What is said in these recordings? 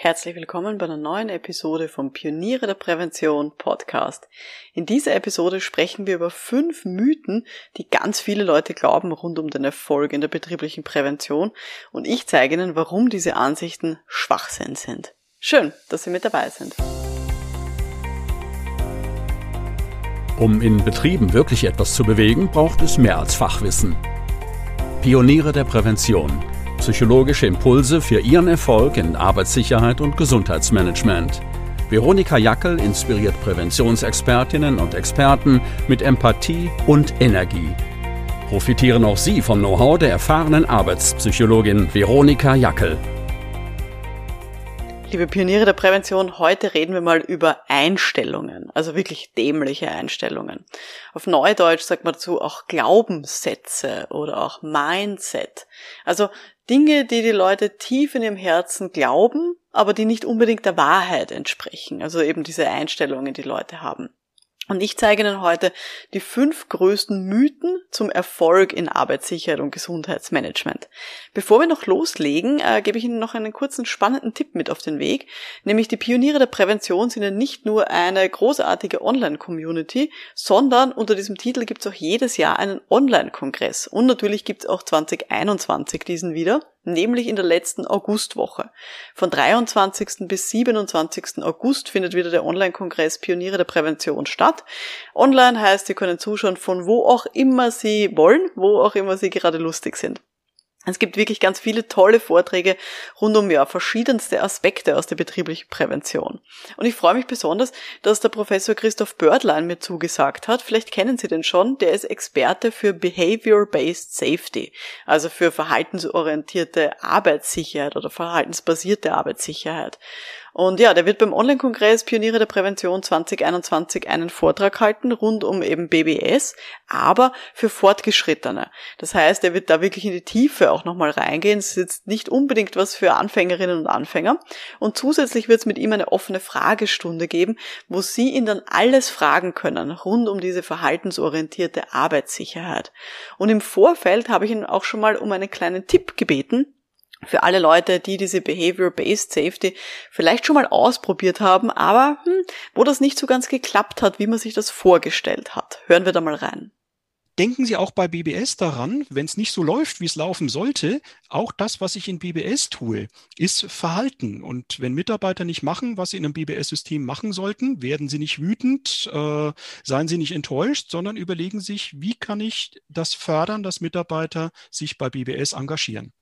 Herzlich willkommen bei einer neuen Episode vom Pioniere der Prävention Podcast. In dieser Episode sprechen wir über fünf Mythen, die ganz viele Leute glauben rund um den Erfolg in der betrieblichen Prävention und ich zeige Ihnen, warum diese Ansichten Schwachsinn sind. Schön, dass Sie mit dabei sind. Um in Betrieben wirklich etwas zu bewegen, braucht es mehr als Fachwissen. Pioniere der Prävention – psychologische Impulse für Ihren Erfolg in Arbeitssicherheit und Gesundheitsmanagement. Veronika Jackel inspiriert Präventionsexpertinnen und Experten mit Empathie und Energie. Profitieren auch Sie vom Know-how der erfahrenen Arbeitspsychologin Veronika Jackel. Liebe Pioniere der Prävention, heute reden wir mal über Einstellungen, also wirklich dämliche Einstellungen. Auf Neudeutsch sagt man dazu auch Glaubenssätze oder auch Mindset. Also Dinge, die die Leute tief in ihrem Herzen glauben, aber die nicht unbedingt der Wahrheit entsprechen. Also eben diese Einstellungen, die Leute haben. Und ich zeige Ihnen heute die fünf größten Mythen zum Erfolg in Arbeitssicherheit und Gesundheitsmanagement. Bevor wir noch loslegen, äh, gebe ich Ihnen noch einen kurzen spannenden Tipp mit auf den Weg, nämlich die Pioniere der Prävention sind ja nicht nur eine großartige Online-Community, sondern unter diesem Titel gibt es auch jedes Jahr einen Online-Kongress. Und natürlich gibt es auch 2021 diesen wieder nämlich in der letzten Augustwoche. Von 23. bis 27. August findet wieder der Online-Kongress Pioniere der Prävention statt. Online heißt, Sie können zuschauen von wo auch immer Sie wollen, wo auch immer Sie gerade lustig sind. Es gibt wirklich ganz viele tolle Vorträge rund um ja verschiedenste Aspekte aus der betrieblichen Prävention. Und ich freue mich besonders, dass der Professor Christoph Bördlein mir zugesagt hat. Vielleicht kennen Sie den schon. Der ist Experte für Behavior-Based Safety, also für verhaltensorientierte Arbeitssicherheit oder verhaltensbasierte Arbeitssicherheit. Und ja, der wird beim Online-Kongress Pioniere der Prävention 2021 einen Vortrag halten rund um eben BBS, aber für Fortgeschrittene. Das heißt, er wird da wirklich in die Tiefe auch nochmal reingehen. Es ist jetzt nicht unbedingt was für Anfängerinnen und Anfänger. Und zusätzlich wird es mit ihm eine offene Fragestunde geben, wo Sie ihn dann alles fragen können rund um diese verhaltensorientierte Arbeitssicherheit. Und im Vorfeld habe ich ihn auch schon mal um einen kleinen Tipp gebeten, für alle Leute, die diese Behavior-Based Safety vielleicht schon mal ausprobiert haben, aber hm, wo das nicht so ganz geklappt hat, wie man sich das vorgestellt hat. Hören wir da mal rein. Denken Sie auch bei BBS daran, wenn es nicht so läuft, wie es laufen sollte, auch das, was ich in BBS tue, ist Verhalten. Und wenn Mitarbeiter nicht machen, was sie in einem BBS-System machen sollten, werden sie nicht wütend, äh, seien sie nicht enttäuscht, sondern überlegen sich, wie kann ich das fördern, dass Mitarbeiter sich bei BBS engagieren.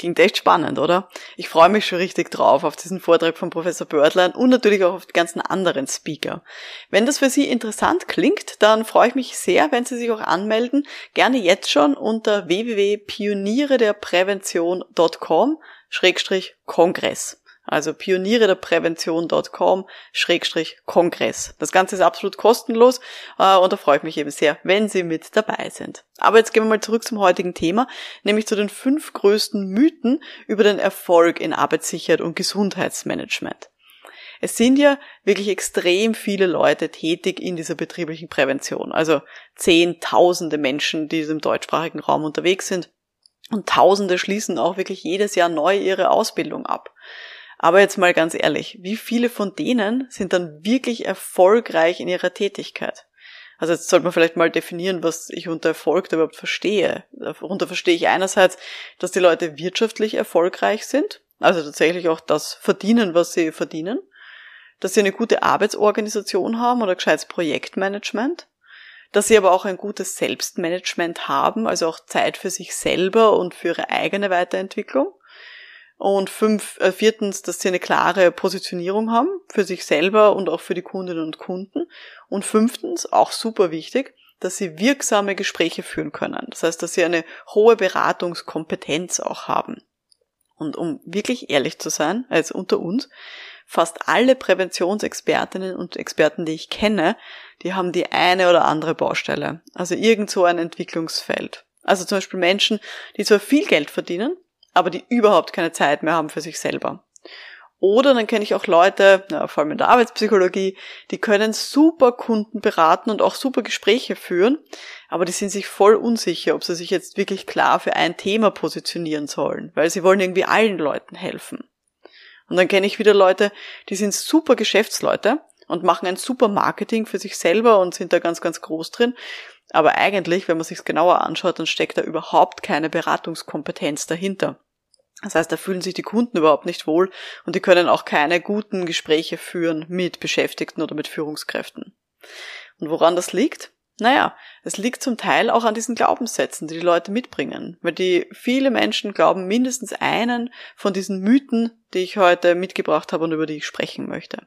Klingt echt spannend, oder? Ich freue mich schon richtig drauf auf diesen Vortrag von Professor Bördlein und natürlich auch auf die ganzen anderen Speaker. Wenn das für Sie interessant klingt, dann freue ich mich sehr, wenn Sie sich auch anmelden. Gerne jetzt schon unter www.pionierederprävention.com Schrägstrich Kongress also pioniere der Prävention.com Schrägstrich Kongress. Das Ganze ist absolut kostenlos äh, und da freue ich mich eben sehr, wenn Sie mit dabei sind. Aber jetzt gehen wir mal zurück zum heutigen Thema, nämlich zu den fünf größten Mythen über den Erfolg in Arbeitssicherheit und Gesundheitsmanagement. Es sind ja wirklich extrem viele Leute tätig in dieser betrieblichen Prävention. Also zehntausende Menschen, die im deutschsprachigen Raum unterwegs sind. Und Tausende schließen auch wirklich jedes Jahr neu ihre Ausbildung ab. Aber jetzt mal ganz ehrlich, wie viele von denen sind dann wirklich erfolgreich in ihrer Tätigkeit? Also jetzt sollte man vielleicht mal definieren, was ich unter Erfolg überhaupt verstehe. Darunter verstehe ich einerseits, dass die Leute wirtschaftlich erfolgreich sind, also tatsächlich auch das verdienen, was sie verdienen, dass sie eine gute Arbeitsorganisation haben oder gescheites Projektmanagement, dass sie aber auch ein gutes Selbstmanagement haben, also auch Zeit für sich selber und für ihre eigene Weiterentwicklung, und fünf, äh, viertens, dass sie eine klare Positionierung haben für sich selber und auch für die Kundinnen und Kunden. Und fünftens, auch super wichtig, dass sie wirksame Gespräche führen können. Das heißt, dass sie eine hohe Beratungskompetenz auch haben. Und um wirklich ehrlich zu sein, also unter uns, fast alle Präventionsexpertinnen und Experten, die ich kenne, die haben die eine oder andere Baustelle. Also irgend so ein Entwicklungsfeld. Also zum Beispiel Menschen, die zwar viel Geld verdienen, aber die überhaupt keine Zeit mehr haben für sich selber. Oder dann kenne ich auch Leute, ja, vor allem in der Arbeitspsychologie, die können super Kunden beraten und auch super Gespräche führen, aber die sind sich voll unsicher, ob sie sich jetzt wirklich klar für ein Thema positionieren sollen, weil sie wollen irgendwie allen Leuten helfen. Und dann kenne ich wieder Leute, die sind super Geschäftsleute und machen ein super Marketing für sich selber und sind da ganz, ganz groß drin. Aber eigentlich, wenn man sich genauer anschaut, dann steckt da überhaupt keine Beratungskompetenz dahinter. Das heißt, da fühlen sich die Kunden überhaupt nicht wohl und die können auch keine guten Gespräche führen mit Beschäftigten oder mit Führungskräften. Und woran das liegt? Naja, es liegt zum Teil auch an diesen Glaubenssätzen, die die Leute mitbringen, weil die viele Menschen glauben mindestens einen von diesen Mythen, die ich heute mitgebracht habe und über die ich sprechen möchte.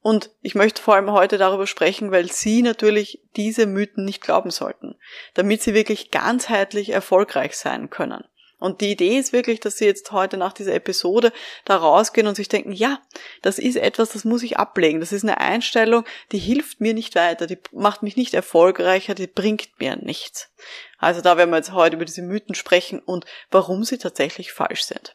Und ich möchte vor allem heute darüber sprechen, weil Sie natürlich diese Mythen nicht glauben sollten, damit Sie wirklich ganzheitlich erfolgreich sein können. Und die Idee ist wirklich, dass Sie jetzt heute nach dieser Episode da rausgehen und sich denken, ja, das ist etwas, das muss ich ablegen. Das ist eine Einstellung, die hilft mir nicht weiter, die macht mich nicht erfolgreicher, die bringt mir nichts. Also da werden wir jetzt heute über diese Mythen sprechen und warum sie tatsächlich falsch sind.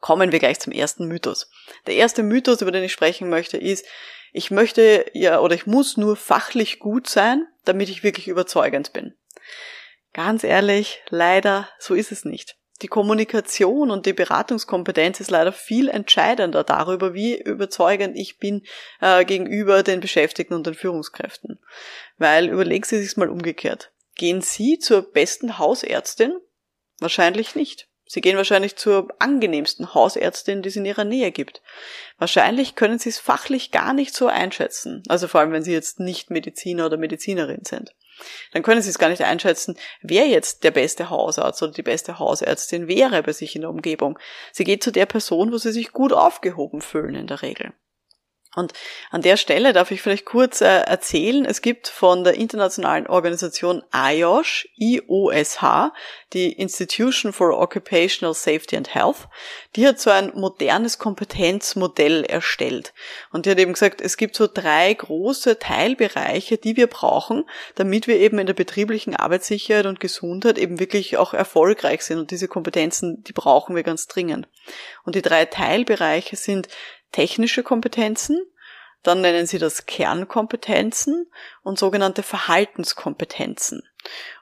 Kommen wir gleich zum ersten Mythos. Der erste Mythos, über den ich sprechen möchte, ist, ich möchte ja oder ich muss nur fachlich gut sein, damit ich wirklich überzeugend bin. Ganz ehrlich, leider, so ist es nicht. Die Kommunikation und die Beratungskompetenz ist leider viel entscheidender darüber, wie überzeugend ich bin äh, gegenüber den Beschäftigten und den Führungskräften. Weil überlegen Sie sich mal umgekehrt. Gehen Sie zur besten Hausärztin? Wahrscheinlich nicht. Sie gehen wahrscheinlich zur angenehmsten Hausärztin, die es in ihrer Nähe gibt. Wahrscheinlich können Sie es fachlich gar nicht so einschätzen. Also vor allem, wenn Sie jetzt nicht Mediziner oder Medizinerin sind dann können Sie es gar nicht einschätzen, wer jetzt der beste Hausarzt oder die beste Hausärztin wäre bei sich in der Umgebung. Sie geht zu der Person, wo Sie sich gut aufgehoben fühlen in der Regel. Und an der Stelle darf ich vielleicht kurz äh, erzählen, es gibt von der internationalen Organisation IOSH, IOSH, die Institution for Occupational Safety and Health, die hat so ein modernes Kompetenzmodell erstellt. Und die hat eben gesagt, es gibt so drei große Teilbereiche, die wir brauchen, damit wir eben in der betrieblichen Arbeitssicherheit und Gesundheit eben wirklich auch erfolgreich sind. Und diese Kompetenzen, die brauchen wir ganz dringend. Und die drei Teilbereiche sind technische Kompetenzen, dann nennen sie das Kernkompetenzen und sogenannte Verhaltenskompetenzen.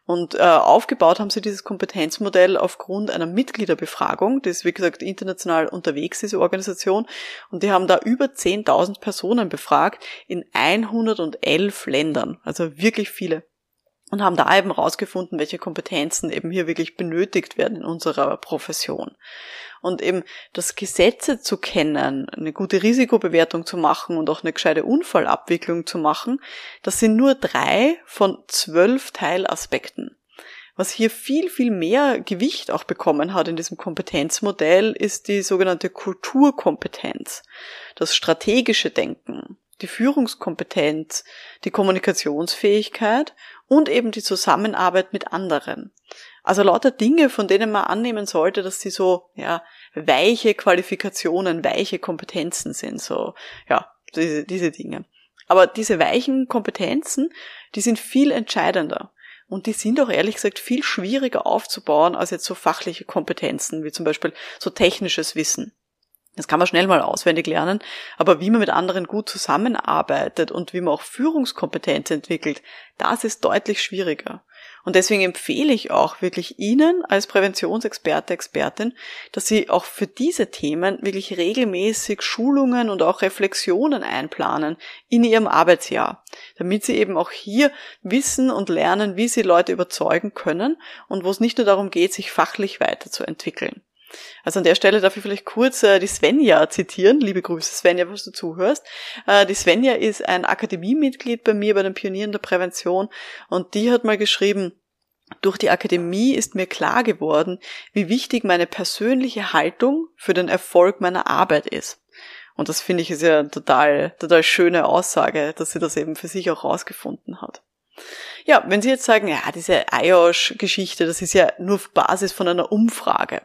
Und äh, aufgebaut haben sie dieses Kompetenzmodell aufgrund einer Mitgliederbefragung, die ist wie gesagt international unterwegs, diese Organisation, und die haben da über 10.000 Personen befragt in 111 Ländern, also wirklich viele und haben da eben rausgefunden, welche Kompetenzen eben hier wirklich benötigt werden in unserer Profession. Und eben das Gesetze zu kennen, eine gute Risikobewertung zu machen und auch eine gescheite Unfallabwicklung zu machen, das sind nur drei von zwölf Teilaspekten. Was hier viel, viel mehr Gewicht auch bekommen hat in diesem Kompetenzmodell, ist die sogenannte Kulturkompetenz, das strategische Denken, die Führungskompetenz, die Kommunikationsfähigkeit und eben die Zusammenarbeit mit anderen. Also lauter Dinge, von denen man annehmen sollte, dass sie so, ja, weiche Qualifikationen, weiche Kompetenzen sind, so, ja, diese, diese Dinge. Aber diese weichen Kompetenzen, die sind viel entscheidender. Und die sind auch ehrlich gesagt viel schwieriger aufzubauen als jetzt so fachliche Kompetenzen, wie zum Beispiel so technisches Wissen. Das kann man schnell mal auswendig lernen, aber wie man mit anderen gut zusammenarbeitet und wie man auch Führungskompetenz entwickelt, das ist deutlich schwieriger. Und deswegen empfehle ich auch wirklich Ihnen als Präventionsexperte, Expertin, dass Sie auch für diese Themen wirklich regelmäßig Schulungen und auch Reflexionen einplanen in Ihrem Arbeitsjahr, damit Sie eben auch hier wissen und lernen, wie Sie Leute überzeugen können und wo es nicht nur darum geht, sich fachlich weiterzuentwickeln. Also an der Stelle darf ich vielleicht kurz äh, die Svenja zitieren. Liebe Grüße, Svenja, was du zuhörst. Äh, die Svenja ist ein Akademiemitglied bei mir bei den Pionieren der Prävention und die hat mal geschrieben, durch die Akademie ist mir klar geworden, wie wichtig meine persönliche Haltung für den Erfolg meiner Arbeit ist. Und das finde ich ist ja total, total schöne Aussage, dass sie das eben für sich auch rausgefunden hat. Ja, wenn Sie jetzt sagen, ja, diese IOSH-Geschichte, das ist ja nur auf Basis von einer Umfrage,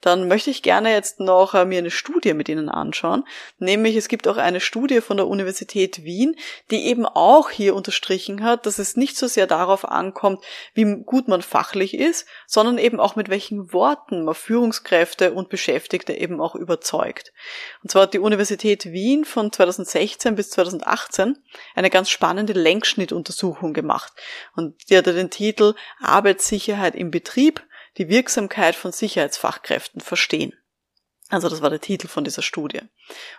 dann möchte ich gerne jetzt noch äh, mir eine Studie mit Ihnen anschauen. Nämlich es gibt auch eine Studie von der Universität Wien, die eben auch hier unterstrichen hat, dass es nicht so sehr darauf ankommt, wie gut man fachlich ist, sondern eben auch mit welchen Worten man Führungskräfte und Beschäftigte eben auch überzeugt. Und zwar hat die Universität Wien von 2016 bis 2018 eine ganz spannende Lenkschnittuntersuchung gemacht. Und die hatte den Titel Arbeitssicherheit im Betrieb, die Wirksamkeit von Sicherheitsfachkräften verstehen. Also das war der Titel von dieser Studie.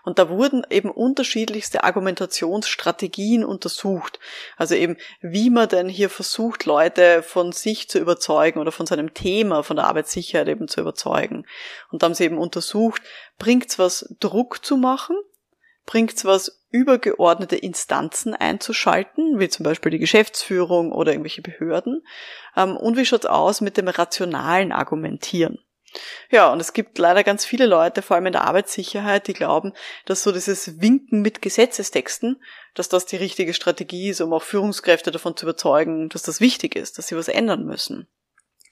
Und da wurden eben unterschiedlichste Argumentationsstrategien untersucht. Also eben, wie man denn hier versucht, Leute von sich zu überzeugen oder von seinem Thema, von der Arbeitssicherheit eben zu überzeugen. Und da haben sie eben untersucht, bringt's was, Druck zu machen? Bringt's was, übergeordnete Instanzen einzuschalten, wie zum Beispiel die Geschäftsführung oder irgendwelche Behörden? Ähm, und wie schaut's aus mit dem rationalen Argumentieren? Ja, und es gibt leider ganz viele Leute, vor allem in der Arbeitssicherheit, die glauben, dass so dieses Winken mit Gesetzestexten, dass das die richtige Strategie ist, um auch Führungskräfte davon zu überzeugen, dass das wichtig ist, dass sie was ändern müssen.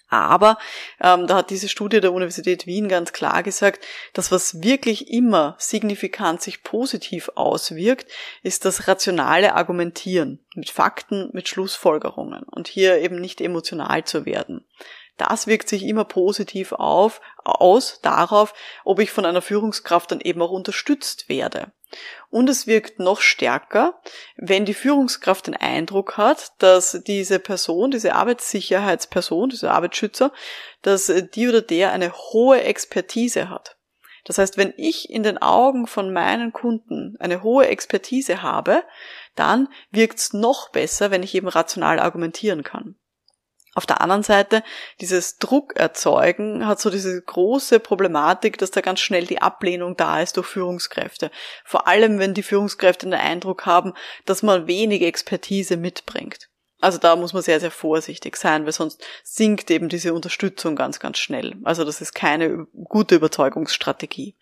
Aber ähm, da hat diese Studie der Universität Wien ganz klar gesagt, dass was wirklich immer signifikant sich positiv auswirkt, ist das rationale Argumentieren mit Fakten, mit Schlussfolgerungen und hier eben nicht emotional zu werden. Das wirkt sich immer positiv auf, aus darauf, ob ich von einer Führungskraft dann eben auch unterstützt werde. Und es wirkt noch stärker, wenn die Führungskraft den Eindruck hat, dass diese Person, diese Arbeitssicherheitsperson, dieser Arbeitsschützer, dass die oder der eine hohe Expertise hat. Das heißt, wenn ich in den Augen von meinen Kunden eine hohe Expertise habe, dann wirkt es noch besser, wenn ich eben rational argumentieren kann. Auf der anderen Seite, dieses Druck erzeugen hat so diese große Problematik, dass da ganz schnell die Ablehnung da ist durch Führungskräfte. Vor allem, wenn die Führungskräfte den Eindruck haben, dass man wenig Expertise mitbringt. Also da muss man sehr, sehr vorsichtig sein, weil sonst sinkt eben diese Unterstützung ganz, ganz schnell. Also das ist keine gute Überzeugungsstrategie.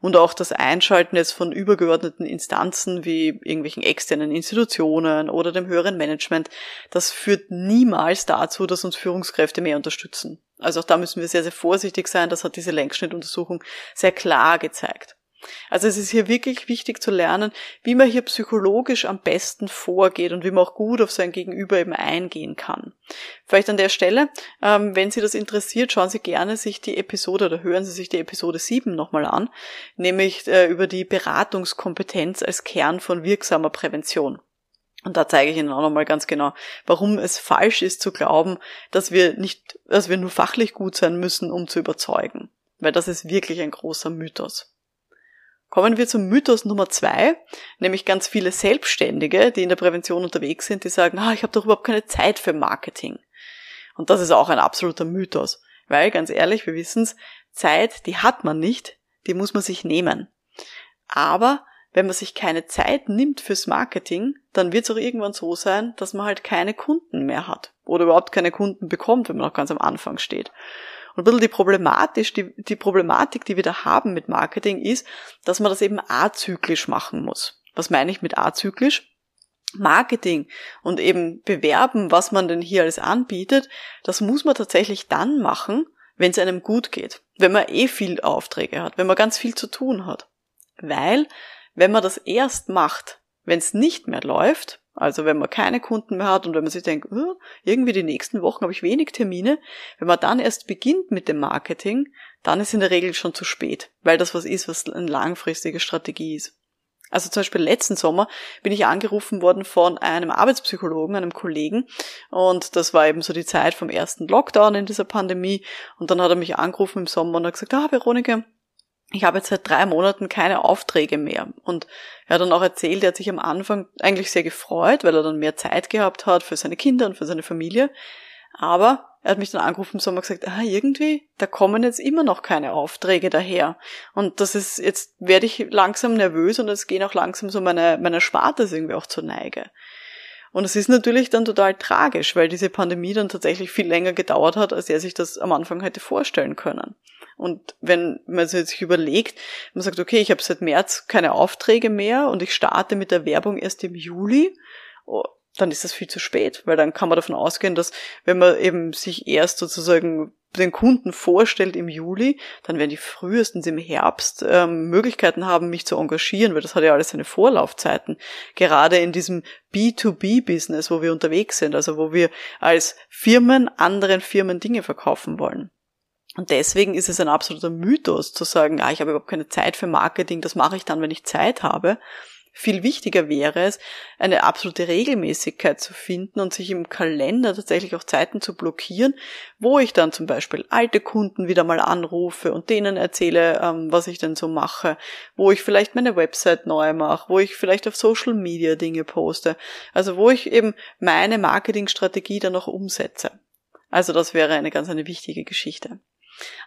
Und auch das Einschalten jetzt von übergeordneten Instanzen wie irgendwelchen externen Institutionen oder dem höheren Management, das führt niemals dazu, dass uns Führungskräfte mehr unterstützen. Also auch da müssen wir sehr, sehr vorsichtig sein. Das hat diese Längsschnittuntersuchung sehr klar gezeigt. Also es ist hier wirklich wichtig zu lernen, wie man hier psychologisch am besten vorgeht und wie man auch gut auf sein Gegenüber eben eingehen kann. Vielleicht an der Stelle, ähm, wenn Sie das interessiert, schauen Sie gerne sich die Episode oder hören Sie sich die Episode 7 nochmal an, nämlich äh, über die Beratungskompetenz als Kern von wirksamer Prävention. Und da zeige ich Ihnen auch nochmal ganz genau, warum es falsch ist zu glauben, dass wir nicht, dass wir nur fachlich gut sein müssen, um zu überzeugen. Weil das ist wirklich ein großer Mythos. Kommen wir zum Mythos Nummer zwei, nämlich ganz viele Selbstständige, die in der Prävention unterwegs sind, die sagen, ah, ich habe doch überhaupt keine Zeit für Marketing. Und das ist auch ein absoluter Mythos, weil ganz ehrlich, wir wissen's, Zeit, die hat man nicht, die muss man sich nehmen. Aber wenn man sich keine Zeit nimmt fürs Marketing, dann wird es auch irgendwann so sein, dass man halt keine Kunden mehr hat oder überhaupt keine Kunden bekommt, wenn man noch ganz am Anfang steht. Und ein bisschen die Problematisch, die, die Problematik, die wir da haben mit Marketing ist, dass man das eben azyklisch machen muss. Was meine ich mit azyklisch? Marketing und eben bewerben, was man denn hier alles anbietet, das muss man tatsächlich dann machen, wenn es einem gut geht. Wenn man eh viel Aufträge hat, wenn man ganz viel zu tun hat. Weil, wenn man das erst macht, wenn es nicht mehr läuft, also wenn man keine Kunden mehr hat und wenn man sich denkt, irgendwie die nächsten Wochen habe ich wenig Termine, wenn man dann erst beginnt mit dem Marketing, dann ist in der Regel schon zu spät, weil das was ist, was eine langfristige Strategie ist. Also zum Beispiel letzten Sommer bin ich angerufen worden von einem Arbeitspsychologen, einem Kollegen, und das war eben so die Zeit vom ersten Lockdown in dieser Pandemie. Und dann hat er mich angerufen im Sommer und hat gesagt, ah, Veronika, ich habe jetzt seit drei Monaten keine Aufträge mehr. Und er hat dann auch erzählt, er hat sich am Anfang eigentlich sehr gefreut, weil er dann mehr Zeit gehabt hat für seine Kinder und für seine Familie. Aber er hat mich dann angerufen im Sommer gesagt, ah, irgendwie, da kommen jetzt immer noch keine Aufträge daher. Und das ist, jetzt werde ich langsam nervös und es gehen auch langsam so meine, meine Sparte irgendwie auch zur Neige. Und es ist natürlich dann total tragisch, weil diese Pandemie dann tatsächlich viel länger gedauert hat, als er sich das am Anfang hätte vorstellen können. Und wenn man sich überlegt, man sagt, okay, ich habe seit März keine Aufträge mehr und ich starte mit der Werbung erst im Juli, oh, dann ist das viel zu spät, weil dann kann man davon ausgehen, dass wenn man eben sich erst sozusagen den Kunden vorstellt im Juli, dann werden die frühestens im Herbst ähm, Möglichkeiten haben, mich zu engagieren, weil das hat ja alles seine Vorlaufzeiten. Gerade in diesem B2B-Business, wo wir unterwegs sind, also wo wir als Firmen anderen Firmen Dinge verkaufen wollen. Und deswegen ist es ein absoluter Mythos zu sagen, ah, ich habe überhaupt keine Zeit für Marketing, das mache ich dann, wenn ich Zeit habe. Viel wichtiger wäre es, eine absolute Regelmäßigkeit zu finden und sich im Kalender tatsächlich auch Zeiten zu blockieren, wo ich dann zum Beispiel alte Kunden wieder mal anrufe und denen erzähle, ähm, was ich denn so mache, wo ich vielleicht meine Website neu mache, wo ich vielleicht auf Social Media Dinge poste, also wo ich eben meine Marketingstrategie dann auch umsetze. Also das wäre eine ganz eine wichtige Geschichte.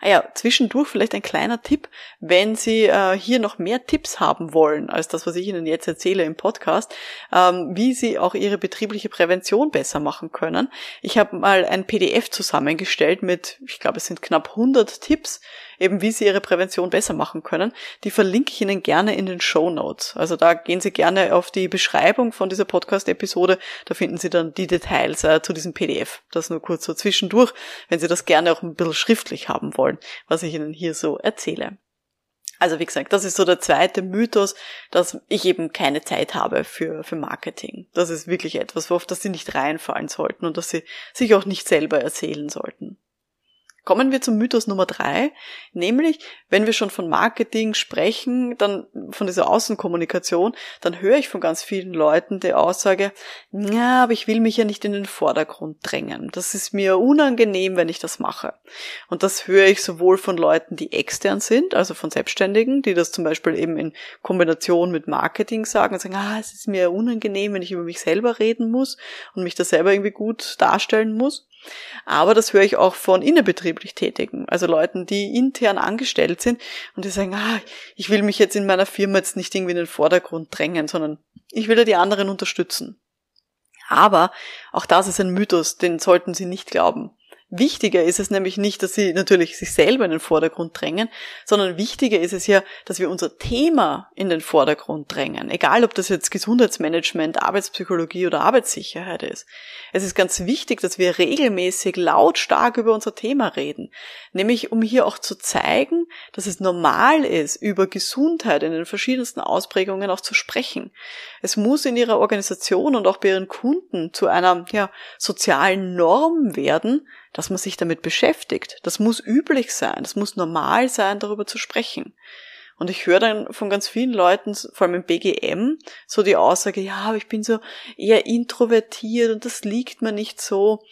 Ah ja, zwischendurch vielleicht ein kleiner Tipp, wenn Sie äh, hier noch mehr Tipps haben wollen als das, was ich Ihnen jetzt erzähle im Podcast, ähm, wie Sie auch Ihre betriebliche Prävention besser machen können. Ich habe mal ein PDF zusammengestellt mit, ich glaube, es sind knapp 100 Tipps, eben wie Sie Ihre Prävention besser machen können. Die verlinke ich Ihnen gerne in den Show Notes. Also da gehen Sie gerne auf die Beschreibung von dieser Podcast-Episode. Da finden Sie dann die Details äh, zu diesem PDF. Das nur kurz so zwischendurch, wenn Sie das gerne auch ein bisschen schriftlich haben wollen, was ich Ihnen hier so erzähle. Also wie gesagt, das ist so der zweite Mythos, dass ich eben keine Zeit habe für, für Marketing. Das ist wirklich etwas, worauf das Sie nicht reinfallen sollten und dass Sie sich auch nicht selber erzählen sollten. Kommen wir zum Mythos Nummer drei, nämlich wenn wir schon von Marketing sprechen, dann von dieser Außenkommunikation, dann höre ich von ganz vielen Leuten die Aussage, ja, aber ich will mich ja nicht in den Vordergrund drängen. Das ist mir unangenehm, wenn ich das mache. Und das höre ich sowohl von Leuten, die extern sind, also von Selbstständigen, die das zum Beispiel eben in Kombination mit Marketing sagen und sagen, ah, es ist mir unangenehm, wenn ich über mich selber reden muss und mich da selber irgendwie gut darstellen muss. Aber das höre ich auch von innerbetrieblich Tätigen, also Leuten, die intern angestellt sind und die sagen, ah, ich will mich jetzt in meiner Firma jetzt nicht irgendwie in den Vordergrund drängen, sondern ich will ja die anderen unterstützen. Aber auch das ist ein Mythos, den sollten Sie nicht glauben. Wichtiger ist es nämlich nicht, dass sie natürlich sich selber in den Vordergrund drängen, sondern wichtiger ist es ja, dass wir unser Thema in den Vordergrund drängen. Egal, ob das jetzt Gesundheitsmanagement, Arbeitspsychologie oder Arbeitssicherheit ist. Es ist ganz wichtig, dass wir regelmäßig lautstark über unser Thema reden. Nämlich, um hier auch zu zeigen, dass es normal ist, über Gesundheit in den verschiedensten Ausprägungen auch zu sprechen. Es muss in ihrer Organisation und auch bei ihren Kunden zu einer, ja, sozialen Norm werden, dass man sich damit beschäftigt. Das muss üblich sein, das muss normal sein, darüber zu sprechen. Und ich höre dann von ganz vielen Leuten, vor allem im BGM, so die Aussage, ja, aber ich bin so eher introvertiert und das liegt mir nicht so.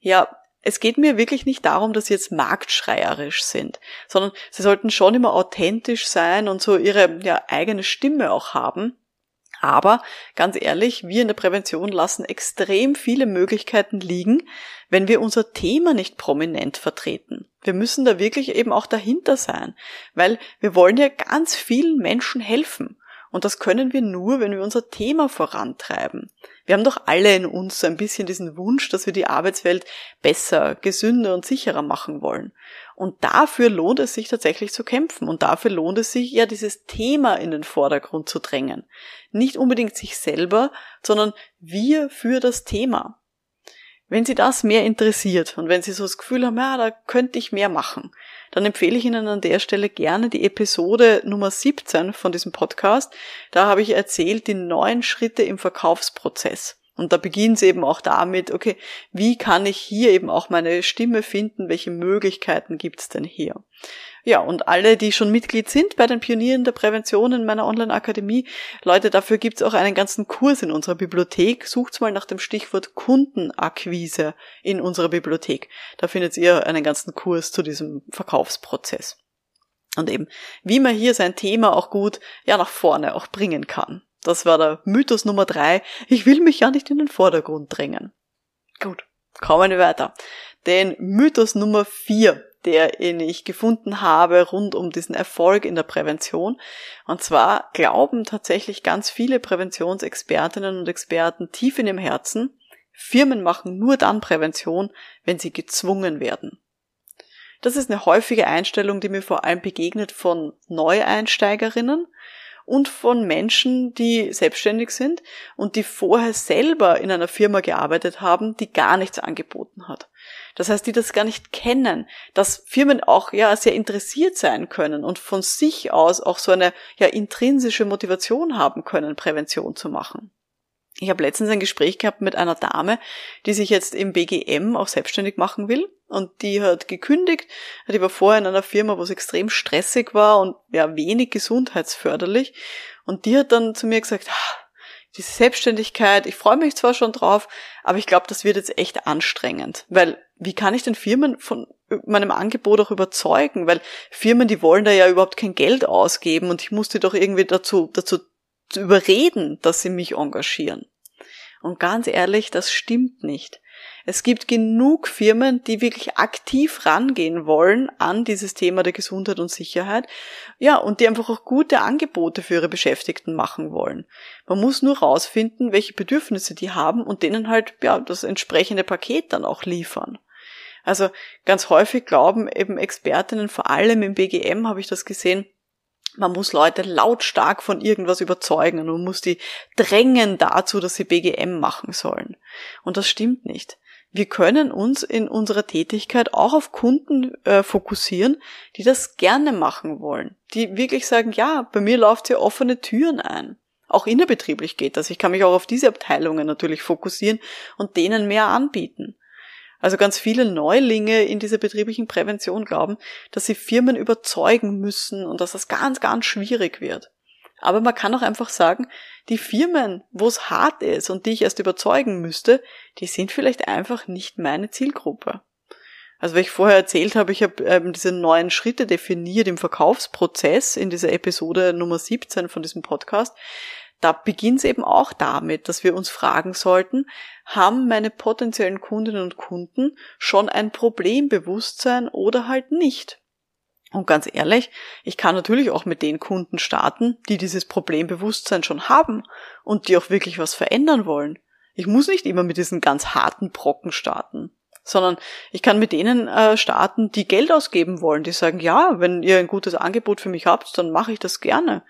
Ja, es geht mir wirklich nicht darum, dass sie jetzt marktschreierisch sind, sondern sie sollten schon immer authentisch sein und so ihre ja, eigene Stimme auch haben. Aber ganz ehrlich, wir in der Prävention lassen extrem viele Möglichkeiten liegen, wenn wir unser Thema nicht prominent vertreten. Wir müssen da wirklich eben auch dahinter sein, weil wir wollen ja ganz vielen Menschen helfen. Und das können wir nur, wenn wir unser Thema vorantreiben. Wir haben doch alle in uns so ein bisschen diesen Wunsch, dass wir die Arbeitswelt besser, gesünder und sicherer machen wollen. Und dafür lohnt es sich tatsächlich zu kämpfen. Und dafür lohnt es sich ja, dieses Thema in den Vordergrund zu drängen. Nicht unbedingt sich selber, sondern wir für das Thema. Wenn Sie das mehr interessiert und wenn Sie so das Gefühl haben, ja, da könnte ich mehr machen, dann empfehle ich Ihnen an der Stelle gerne die Episode Nummer 17 von diesem Podcast. Da habe ich erzählt die neuen Schritte im Verkaufsprozess. Und da beginnt es eben auch damit, okay, wie kann ich hier eben auch meine Stimme finden? Welche Möglichkeiten gibt es denn hier? Ja, und alle, die schon Mitglied sind bei den Pionieren der Prävention in meiner Online-Akademie, Leute, dafür gibt's auch einen ganzen Kurs in unserer Bibliothek. Sucht's mal nach dem Stichwort Kundenakquise in unserer Bibliothek. Da findet ihr einen ganzen Kurs zu diesem Verkaufsprozess. Und eben, wie man hier sein Thema auch gut, ja, nach vorne auch bringen kann. Das war der Mythos Nummer drei. Ich will mich ja nicht in den Vordergrund drängen. Gut, kommen wir weiter. Den Mythos Nummer vier den ich gefunden habe rund um diesen Erfolg in der Prävention. Und zwar glauben tatsächlich ganz viele Präventionsexpertinnen und Experten tief in ihrem Herzen, Firmen machen nur dann Prävention, wenn sie gezwungen werden. Das ist eine häufige Einstellung, die mir vor allem begegnet von Neueinsteigerinnen und von Menschen, die selbstständig sind und die vorher selber in einer Firma gearbeitet haben, die gar nichts angeboten hat. Das heißt, die das gar nicht kennen, dass Firmen auch ja sehr interessiert sein können und von sich aus auch so eine ja intrinsische Motivation haben können, Prävention zu machen. Ich habe letztens ein Gespräch gehabt mit einer Dame, die sich jetzt im BGM auch selbstständig machen will und die hat gekündigt. Die war vorher in einer Firma, wo es extrem stressig war und ja, wenig gesundheitsförderlich. Und die hat dann zu mir gesagt, diese Selbstständigkeit, ich freue mich zwar schon drauf, aber ich glaube, das wird jetzt echt anstrengend. Weil wie kann ich den Firmen von meinem Angebot auch überzeugen? Weil Firmen, die wollen da ja überhaupt kein Geld ausgeben und ich muss die doch irgendwie dazu, dazu überreden, dass sie mich engagieren. Und ganz ehrlich, das stimmt nicht. Es gibt genug Firmen, die wirklich aktiv rangehen wollen an dieses Thema der Gesundheit und Sicherheit. Ja, und die einfach auch gute Angebote für ihre Beschäftigten machen wollen. Man muss nur rausfinden, welche Bedürfnisse die haben und denen halt, ja, das entsprechende Paket dann auch liefern. Also ganz häufig glauben eben Expertinnen, vor allem im BGM habe ich das gesehen, man muss Leute lautstark von irgendwas überzeugen und man muss die drängen dazu, dass sie BGM machen sollen. Und das stimmt nicht. Wir können uns in unserer Tätigkeit auch auf Kunden äh, fokussieren, die das gerne machen wollen, die wirklich sagen, ja, bei mir läuft hier offene Türen ein. Auch innerbetrieblich geht das. Ich kann mich auch auf diese Abteilungen natürlich fokussieren und denen mehr anbieten. Also ganz viele Neulinge in dieser betrieblichen Prävention glauben, dass sie Firmen überzeugen müssen und dass das ganz, ganz schwierig wird. Aber man kann auch einfach sagen, die Firmen, wo es hart ist und die ich erst überzeugen müsste, die sind vielleicht einfach nicht meine Zielgruppe. Also, wie ich vorher erzählt habe, ich habe ähm, diese neuen Schritte definiert im Verkaufsprozess in dieser Episode Nummer 17 von diesem Podcast da beginnt es eben auch damit, dass wir uns fragen sollten, haben meine potenziellen Kundinnen und Kunden schon ein Problembewusstsein oder halt nicht? Und ganz ehrlich, ich kann natürlich auch mit den Kunden starten, die dieses Problembewusstsein schon haben und die auch wirklich was verändern wollen. Ich muss nicht immer mit diesen ganz harten Brocken starten, sondern ich kann mit denen äh, starten, die Geld ausgeben wollen, die sagen, ja, wenn ihr ein gutes Angebot für mich habt, dann mache ich das gerne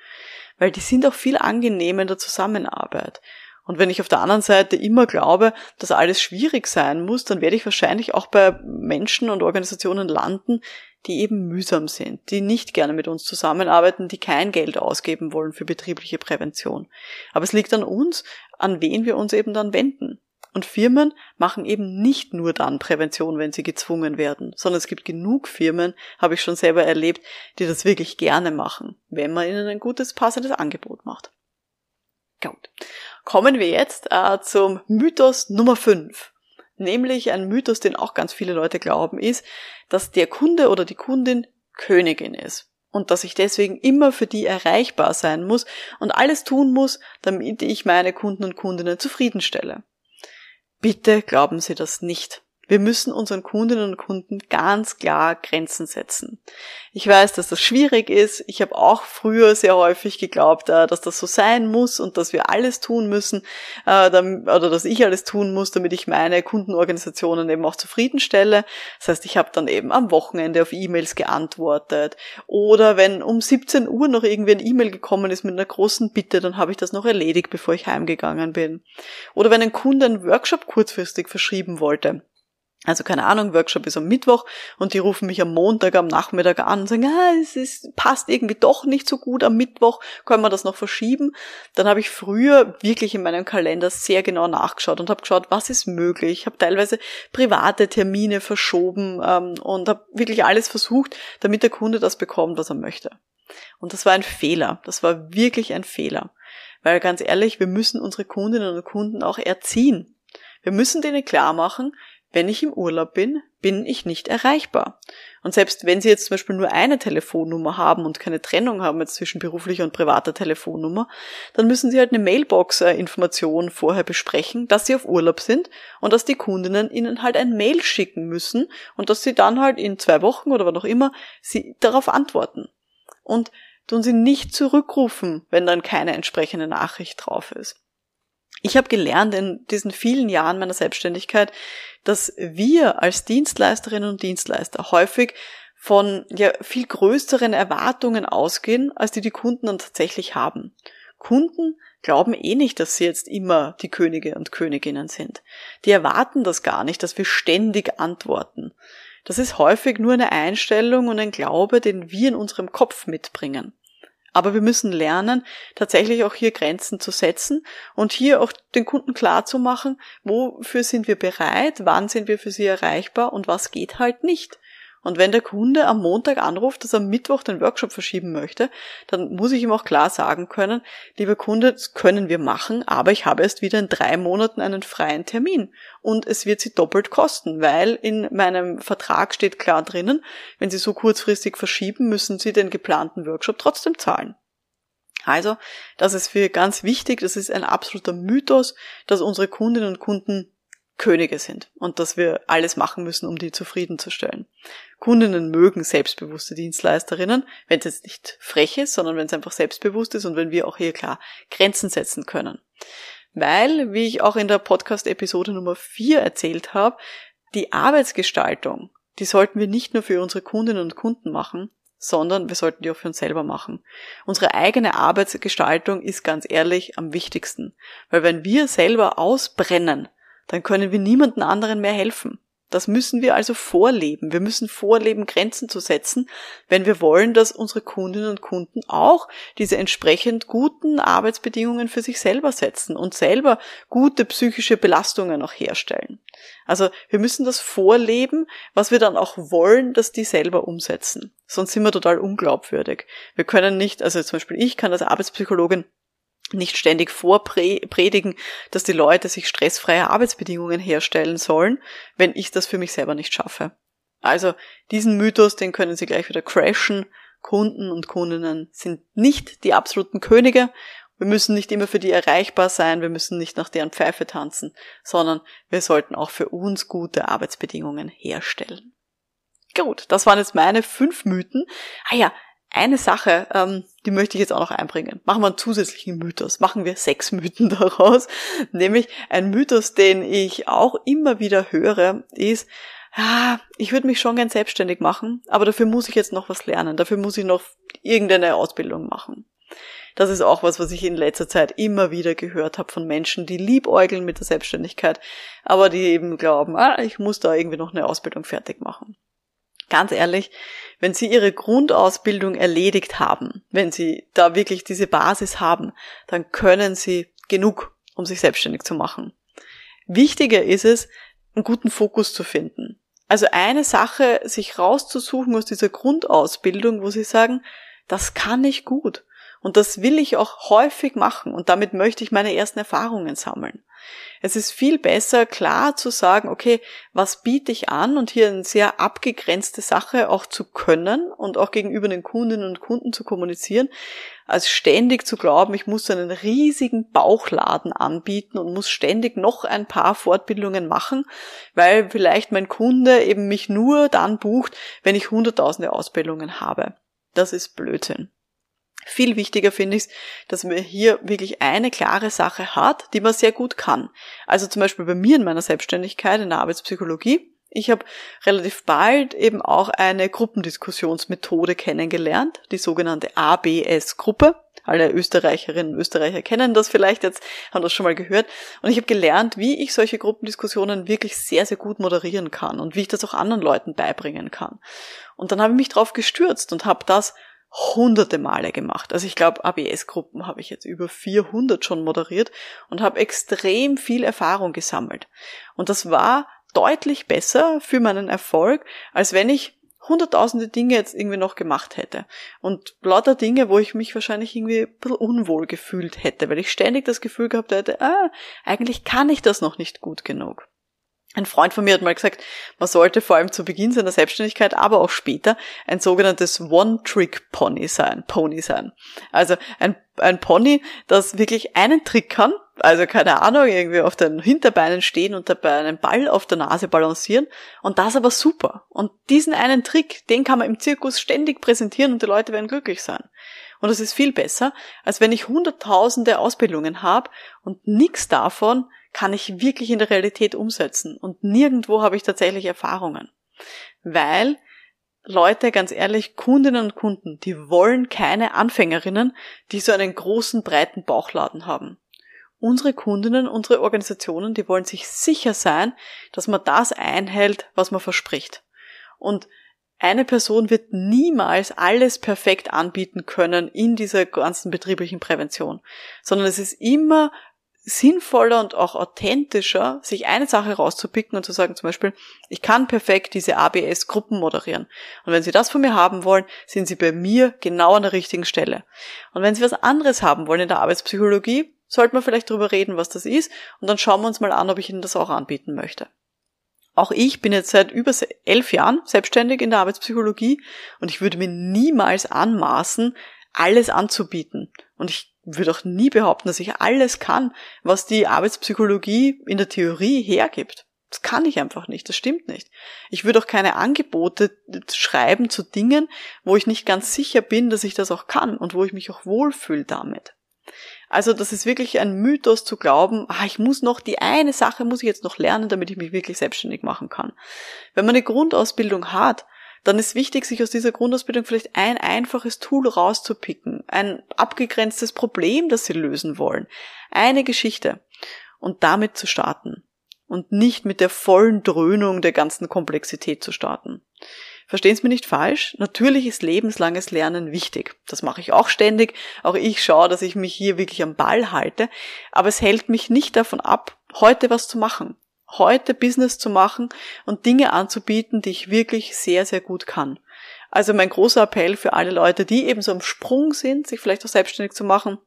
weil die sind auch viel angenehmer in der Zusammenarbeit. Und wenn ich auf der anderen Seite immer glaube, dass alles schwierig sein muss, dann werde ich wahrscheinlich auch bei Menschen und Organisationen landen, die eben mühsam sind, die nicht gerne mit uns zusammenarbeiten, die kein Geld ausgeben wollen für betriebliche Prävention. Aber es liegt an uns, an wen wir uns eben dann wenden. Und Firmen machen eben nicht nur dann Prävention, wenn sie gezwungen werden, sondern es gibt genug Firmen, habe ich schon selber erlebt, die das wirklich gerne machen, wenn man ihnen ein gutes, passendes Angebot macht. Gut. Kommen wir jetzt äh, zum Mythos Nummer 5. Nämlich ein Mythos, den auch ganz viele Leute glauben, ist, dass der Kunde oder die Kundin Königin ist und dass ich deswegen immer für die erreichbar sein muss und alles tun muss, damit ich meine Kunden und Kundinnen zufriedenstelle. Bitte glauben Sie das nicht. Wir müssen unseren Kundinnen und Kunden ganz klar Grenzen setzen. Ich weiß, dass das schwierig ist. Ich habe auch früher sehr häufig geglaubt, äh, dass das so sein muss und dass wir alles tun müssen äh, oder dass ich alles tun muss, damit ich meine Kundenorganisationen eben auch zufriedenstelle. Das heißt, ich habe dann eben am Wochenende auf E-Mails geantwortet oder wenn um 17 Uhr noch irgendwie ein E-Mail gekommen ist mit einer großen Bitte, dann habe ich das noch erledigt, bevor ich heimgegangen bin. Oder wenn ein Kunde einen Workshop kurzfristig verschrieben wollte also keine Ahnung, Workshop ist am Mittwoch und die rufen mich am Montag, am Nachmittag an und sagen, ah, es ist, passt irgendwie doch nicht so gut am Mittwoch, können wir das noch verschieben? Dann habe ich früher wirklich in meinem Kalender sehr genau nachgeschaut und habe geschaut, was ist möglich. Ich habe teilweise private Termine verschoben ähm, und habe wirklich alles versucht, damit der Kunde das bekommt, was er möchte. Und das war ein Fehler. Das war wirklich ein Fehler. Weil ganz ehrlich, wir müssen unsere Kundinnen und Kunden auch erziehen. Wir müssen denen klar machen, wenn ich im Urlaub bin, bin ich nicht erreichbar. Und selbst wenn Sie jetzt zum Beispiel nur eine Telefonnummer haben und keine Trennung haben jetzt zwischen beruflicher und privater Telefonnummer, dann müssen Sie halt eine Mailbox-Information vorher besprechen, dass Sie auf Urlaub sind und dass die Kundinnen Ihnen halt ein Mail schicken müssen und dass Sie dann halt in zwei Wochen oder wann auch immer Sie darauf antworten. Und tun Sie nicht zurückrufen, wenn dann keine entsprechende Nachricht drauf ist. Ich habe gelernt in diesen vielen Jahren meiner Selbstständigkeit, dass wir als Dienstleisterinnen und Dienstleister häufig von ja, viel größeren Erwartungen ausgehen, als die die Kunden dann tatsächlich haben. Kunden glauben eh nicht, dass sie jetzt immer die Könige und Königinnen sind. Die erwarten das gar nicht, dass wir ständig antworten. Das ist häufig nur eine Einstellung und ein Glaube, den wir in unserem Kopf mitbringen. Aber wir müssen lernen, tatsächlich auch hier Grenzen zu setzen und hier auch den Kunden klar zu machen, wofür sind wir bereit, wann sind wir für sie erreichbar und was geht halt nicht. Und wenn der Kunde am Montag anruft, dass er am Mittwoch den Workshop verschieben möchte, dann muss ich ihm auch klar sagen können, lieber Kunde, das können wir machen, aber ich habe erst wieder in drei Monaten einen freien Termin. Und es wird Sie doppelt kosten, weil in meinem Vertrag steht klar drinnen, wenn Sie so kurzfristig verschieben, müssen Sie den geplanten Workshop trotzdem zahlen. Also, das ist für ganz wichtig, das ist ein absoluter Mythos, dass unsere Kundinnen und Kunden Könige sind und dass wir alles machen müssen, um die zufriedenzustellen. Kundinnen mögen selbstbewusste Dienstleisterinnen, wenn es jetzt nicht frech ist, sondern wenn es einfach selbstbewusst ist und wenn wir auch hier klar Grenzen setzen können. Weil, wie ich auch in der Podcast-Episode Nummer 4 erzählt habe, die Arbeitsgestaltung, die sollten wir nicht nur für unsere Kundinnen und Kunden machen, sondern wir sollten die auch für uns selber machen. Unsere eigene Arbeitsgestaltung ist ganz ehrlich am wichtigsten, weil wenn wir selber ausbrennen, dann können wir niemanden anderen mehr helfen. Das müssen wir also vorleben. Wir müssen vorleben, Grenzen zu setzen, wenn wir wollen, dass unsere Kundinnen und Kunden auch diese entsprechend guten Arbeitsbedingungen für sich selber setzen und selber gute psychische Belastungen auch herstellen. Also wir müssen das vorleben, was wir dann auch wollen, dass die selber umsetzen. Sonst sind wir total unglaubwürdig. Wir können nicht, also zum Beispiel ich kann als Arbeitspsychologin nicht ständig vorpredigen, dass die Leute sich stressfreie Arbeitsbedingungen herstellen sollen, wenn ich das für mich selber nicht schaffe. Also diesen Mythos, den können Sie gleich wieder crashen. Kunden und Kundinnen sind nicht die absoluten Könige. Wir müssen nicht immer für die erreichbar sein, wir müssen nicht nach deren Pfeife tanzen, sondern wir sollten auch für uns gute Arbeitsbedingungen herstellen. Gut, das waren jetzt meine fünf Mythen. Ah ja, eine Sache, ähm, die möchte ich jetzt auch noch einbringen. Machen wir einen zusätzlichen Mythos. Machen wir sechs Mythen daraus. Nämlich ein Mythos, den ich auch immer wieder höre, ist, ja, ich würde mich schon gern selbstständig machen, aber dafür muss ich jetzt noch was lernen. Dafür muss ich noch irgendeine Ausbildung machen. Das ist auch was, was ich in letzter Zeit immer wieder gehört habe von Menschen, die liebäugeln mit der Selbstständigkeit, aber die eben glauben, ah, ich muss da irgendwie noch eine Ausbildung fertig machen. Ganz ehrlich, wenn Sie Ihre Grundausbildung erledigt haben, wenn Sie da wirklich diese Basis haben, dann können Sie genug, um sich selbstständig zu machen. Wichtiger ist es, einen guten Fokus zu finden. Also eine Sache, sich rauszusuchen aus dieser Grundausbildung, wo Sie sagen, das kann ich gut. Und das will ich auch häufig machen und damit möchte ich meine ersten Erfahrungen sammeln. Es ist viel besser, klar zu sagen, okay, was biete ich an und hier eine sehr abgegrenzte Sache auch zu können und auch gegenüber den Kundinnen und Kunden zu kommunizieren, als ständig zu glauben, ich muss einen riesigen Bauchladen anbieten und muss ständig noch ein paar Fortbildungen machen, weil vielleicht mein Kunde eben mich nur dann bucht, wenn ich hunderttausende Ausbildungen habe. Das ist Blödsinn. Viel wichtiger finde ich es, dass man hier wirklich eine klare Sache hat, die man sehr gut kann. Also zum Beispiel bei mir in meiner Selbstständigkeit in der Arbeitspsychologie. Ich habe relativ bald eben auch eine Gruppendiskussionsmethode kennengelernt, die sogenannte ABS-Gruppe. Alle Österreicherinnen und Österreicher kennen das vielleicht jetzt, haben das schon mal gehört. Und ich habe gelernt, wie ich solche Gruppendiskussionen wirklich sehr, sehr gut moderieren kann und wie ich das auch anderen Leuten beibringen kann. Und dann habe ich mich drauf gestürzt und habe das hunderte Male gemacht. Also ich glaube, ABS-Gruppen habe ich jetzt über 400 schon moderiert und habe extrem viel Erfahrung gesammelt. Und das war deutlich besser für meinen Erfolg, als wenn ich hunderttausende Dinge jetzt irgendwie noch gemacht hätte. Und lauter Dinge, wo ich mich wahrscheinlich irgendwie ein bisschen unwohl gefühlt hätte, weil ich ständig das Gefühl gehabt hätte, ah, eigentlich kann ich das noch nicht gut genug. Ein Freund von mir hat mal gesagt, man sollte vor allem zu Beginn seiner Selbstständigkeit, aber auch später, ein sogenanntes One-Trick-Pony sein, Pony sein. Also ein, ein Pony, das wirklich einen Trick kann, also keine Ahnung, irgendwie auf den Hinterbeinen stehen und dabei einen Ball auf der Nase balancieren und das aber super. Und diesen einen Trick, den kann man im Zirkus ständig präsentieren und die Leute werden glücklich sein. Und das ist viel besser, als wenn ich hunderttausende Ausbildungen habe und nichts davon kann ich wirklich in der Realität umsetzen. Und nirgendwo habe ich tatsächlich Erfahrungen. Weil Leute, ganz ehrlich, Kundinnen und Kunden, die wollen keine Anfängerinnen, die so einen großen, breiten Bauchladen haben. Unsere Kundinnen, unsere Organisationen, die wollen sich sicher sein, dass man das einhält, was man verspricht. Und Eine Person wird niemals alles perfekt anbieten können in dieser ganzen betrieblichen Prävention, sondern es ist immer sinnvoller und auch authentischer, sich eine Sache rauszupicken und zu sagen zum Beispiel, ich kann perfekt diese ABS-Gruppen moderieren. Und wenn Sie das von mir haben wollen, sind Sie bei mir genau an der richtigen Stelle. Und wenn Sie was anderes haben wollen in der Arbeitspsychologie, sollten wir vielleicht darüber reden, was das ist. Und dann schauen wir uns mal an, ob ich Ihnen das auch anbieten möchte. Auch ich bin jetzt seit über elf Jahren selbstständig in der Arbeitspsychologie und ich würde mir niemals anmaßen, alles anzubieten. Und ich würde auch nie behaupten, dass ich alles kann, was die Arbeitspsychologie in der Theorie hergibt. Das kann ich einfach nicht, das stimmt nicht. Ich würde auch keine Angebote schreiben zu Dingen, wo ich nicht ganz sicher bin, dass ich das auch kann und wo ich mich auch wohlfühle damit. Also das ist wirklich ein Mythos zu glauben, ah, ich muss noch die eine Sache muss ich jetzt noch lernen, damit ich mich wirklich selbstständig machen kann. Wenn man eine Grundausbildung hat, dann ist wichtig, sich aus dieser Grundausbildung vielleicht ein einfaches Tool rauszupicken, ein abgegrenztes Problem, das sie lösen wollen, eine Geschichte und damit zu starten und nicht mit der vollen Dröhnung der ganzen Komplexität zu starten. Verstehen Sie mir nicht falsch, natürlich ist lebenslanges Lernen wichtig. Das mache ich auch ständig. Auch ich schaue, dass ich mich hier wirklich am Ball halte. Aber es hält mich nicht davon ab, heute was zu machen heute Business zu machen und Dinge anzubieten, die ich wirklich sehr, sehr gut kann. Also mein großer Appell für alle Leute, die eben so am Sprung sind, sich vielleicht auch selbstständig zu machen,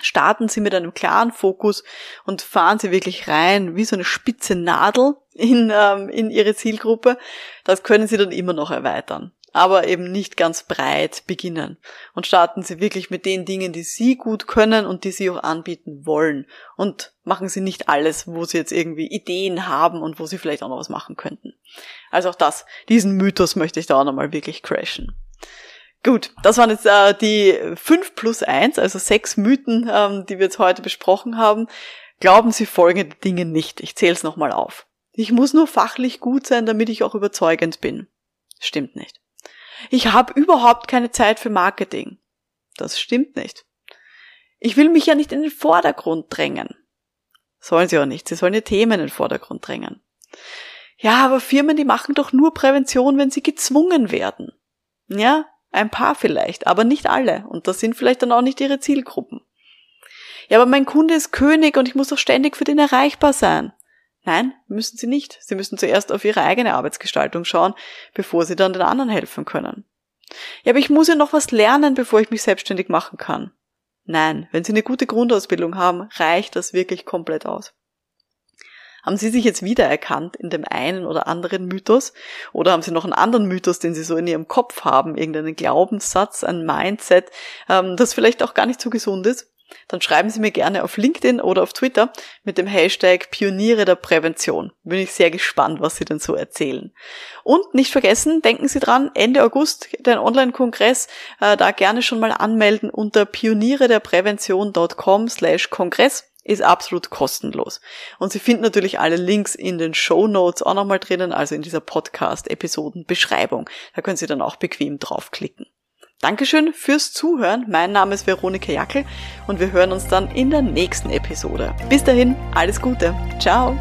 starten Sie mit einem klaren Fokus und fahren Sie wirklich rein wie so eine spitze Nadel in, ähm, in Ihre Zielgruppe. Das können Sie dann immer noch erweitern aber eben nicht ganz breit beginnen und starten Sie wirklich mit den Dingen, die Sie gut können und die Sie auch anbieten wollen und machen Sie nicht alles, wo Sie jetzt irgendwie Ideen haben und wo Sie vielleicht auch noch was machen könnten. Also auch das, diesen Mythos möchte ich da auch nochmal wirklich crashen. Gut, das waren jetzt äh, die fünf plus eins, also sechs Mythen, ähm, die wir jetzt heute besprochen haben. Glauben Sie folgende Dinge nicht. Ich zähle es nochmal auf. Ich muss nur fachlich gut sein, damit ich auch überzeugend bin. Stimmt nicht. Ich habe überhaupt keine Zeit für Marketing. Das stimmt nicht. Ich will mich ja nicht in den Vordergrund drängen. Sollen sie auch nicht. Sie sollen ihr Themen in den Vordergrund drängen. Ja, aber Firmen, die machen doch nur Prävention, wenn sie gezwungen werden. Ja, ein paar vielleicht, aber nicht alle. Und das sind vielleicht dann auch nicht ihre Zielgruppen. Ja, aber mein Kunde ist König und ich muss doch ständig für den erreichbar sein. Nein, müssen sie nicht. Sie müssen zuerst auf ihre eigene Arbeitsgestaltung schauen, bevor sie dann den anderen helfen können. Ja, aber ich muss ja noch was lernen, bevor ich mich selbstständig machen kann. Nein, wenn Sie eine gute Grundausbildung haben, reicht das wirklich komplett aus. Haben Sie sich jetzt wiedererkannt in dem einen oder anderen Mythos? Oder haben Sie noch einen anderen Mythos, den Sie so in Ihrem Kopf haben? Irgendeinen Glaubenssatz, ein Mindset, ähm, das vielleicht auch gar nicht so gesund ist? Dann schreiben Sie mir gerne auf LinkedIn oder auf Twitter mit dem Hashtag Pioniere der Prävention. Bin ich sehr gespannt, was Sie denn so erzählen. Und nicht vergessen, denken Sie dran, Ende August der Online-Kongress, äh, da gerne schon mal anmelden unter pionierederprävention.com slash Kongress ist absolut kostenlos. Und Sie finden natürlich alle Links in den Show Notes auch nochmal drinnen, also in dieser Podcast-Episoden-Beschreibung. Da können Sie dann auch bequem draufklicken. Dankeschön fürs Zuhören. Mein Name ist Veronika Jackel und wir hören uns dann in der nächsten Episode. Bis dahin, alles Gute. Ciao.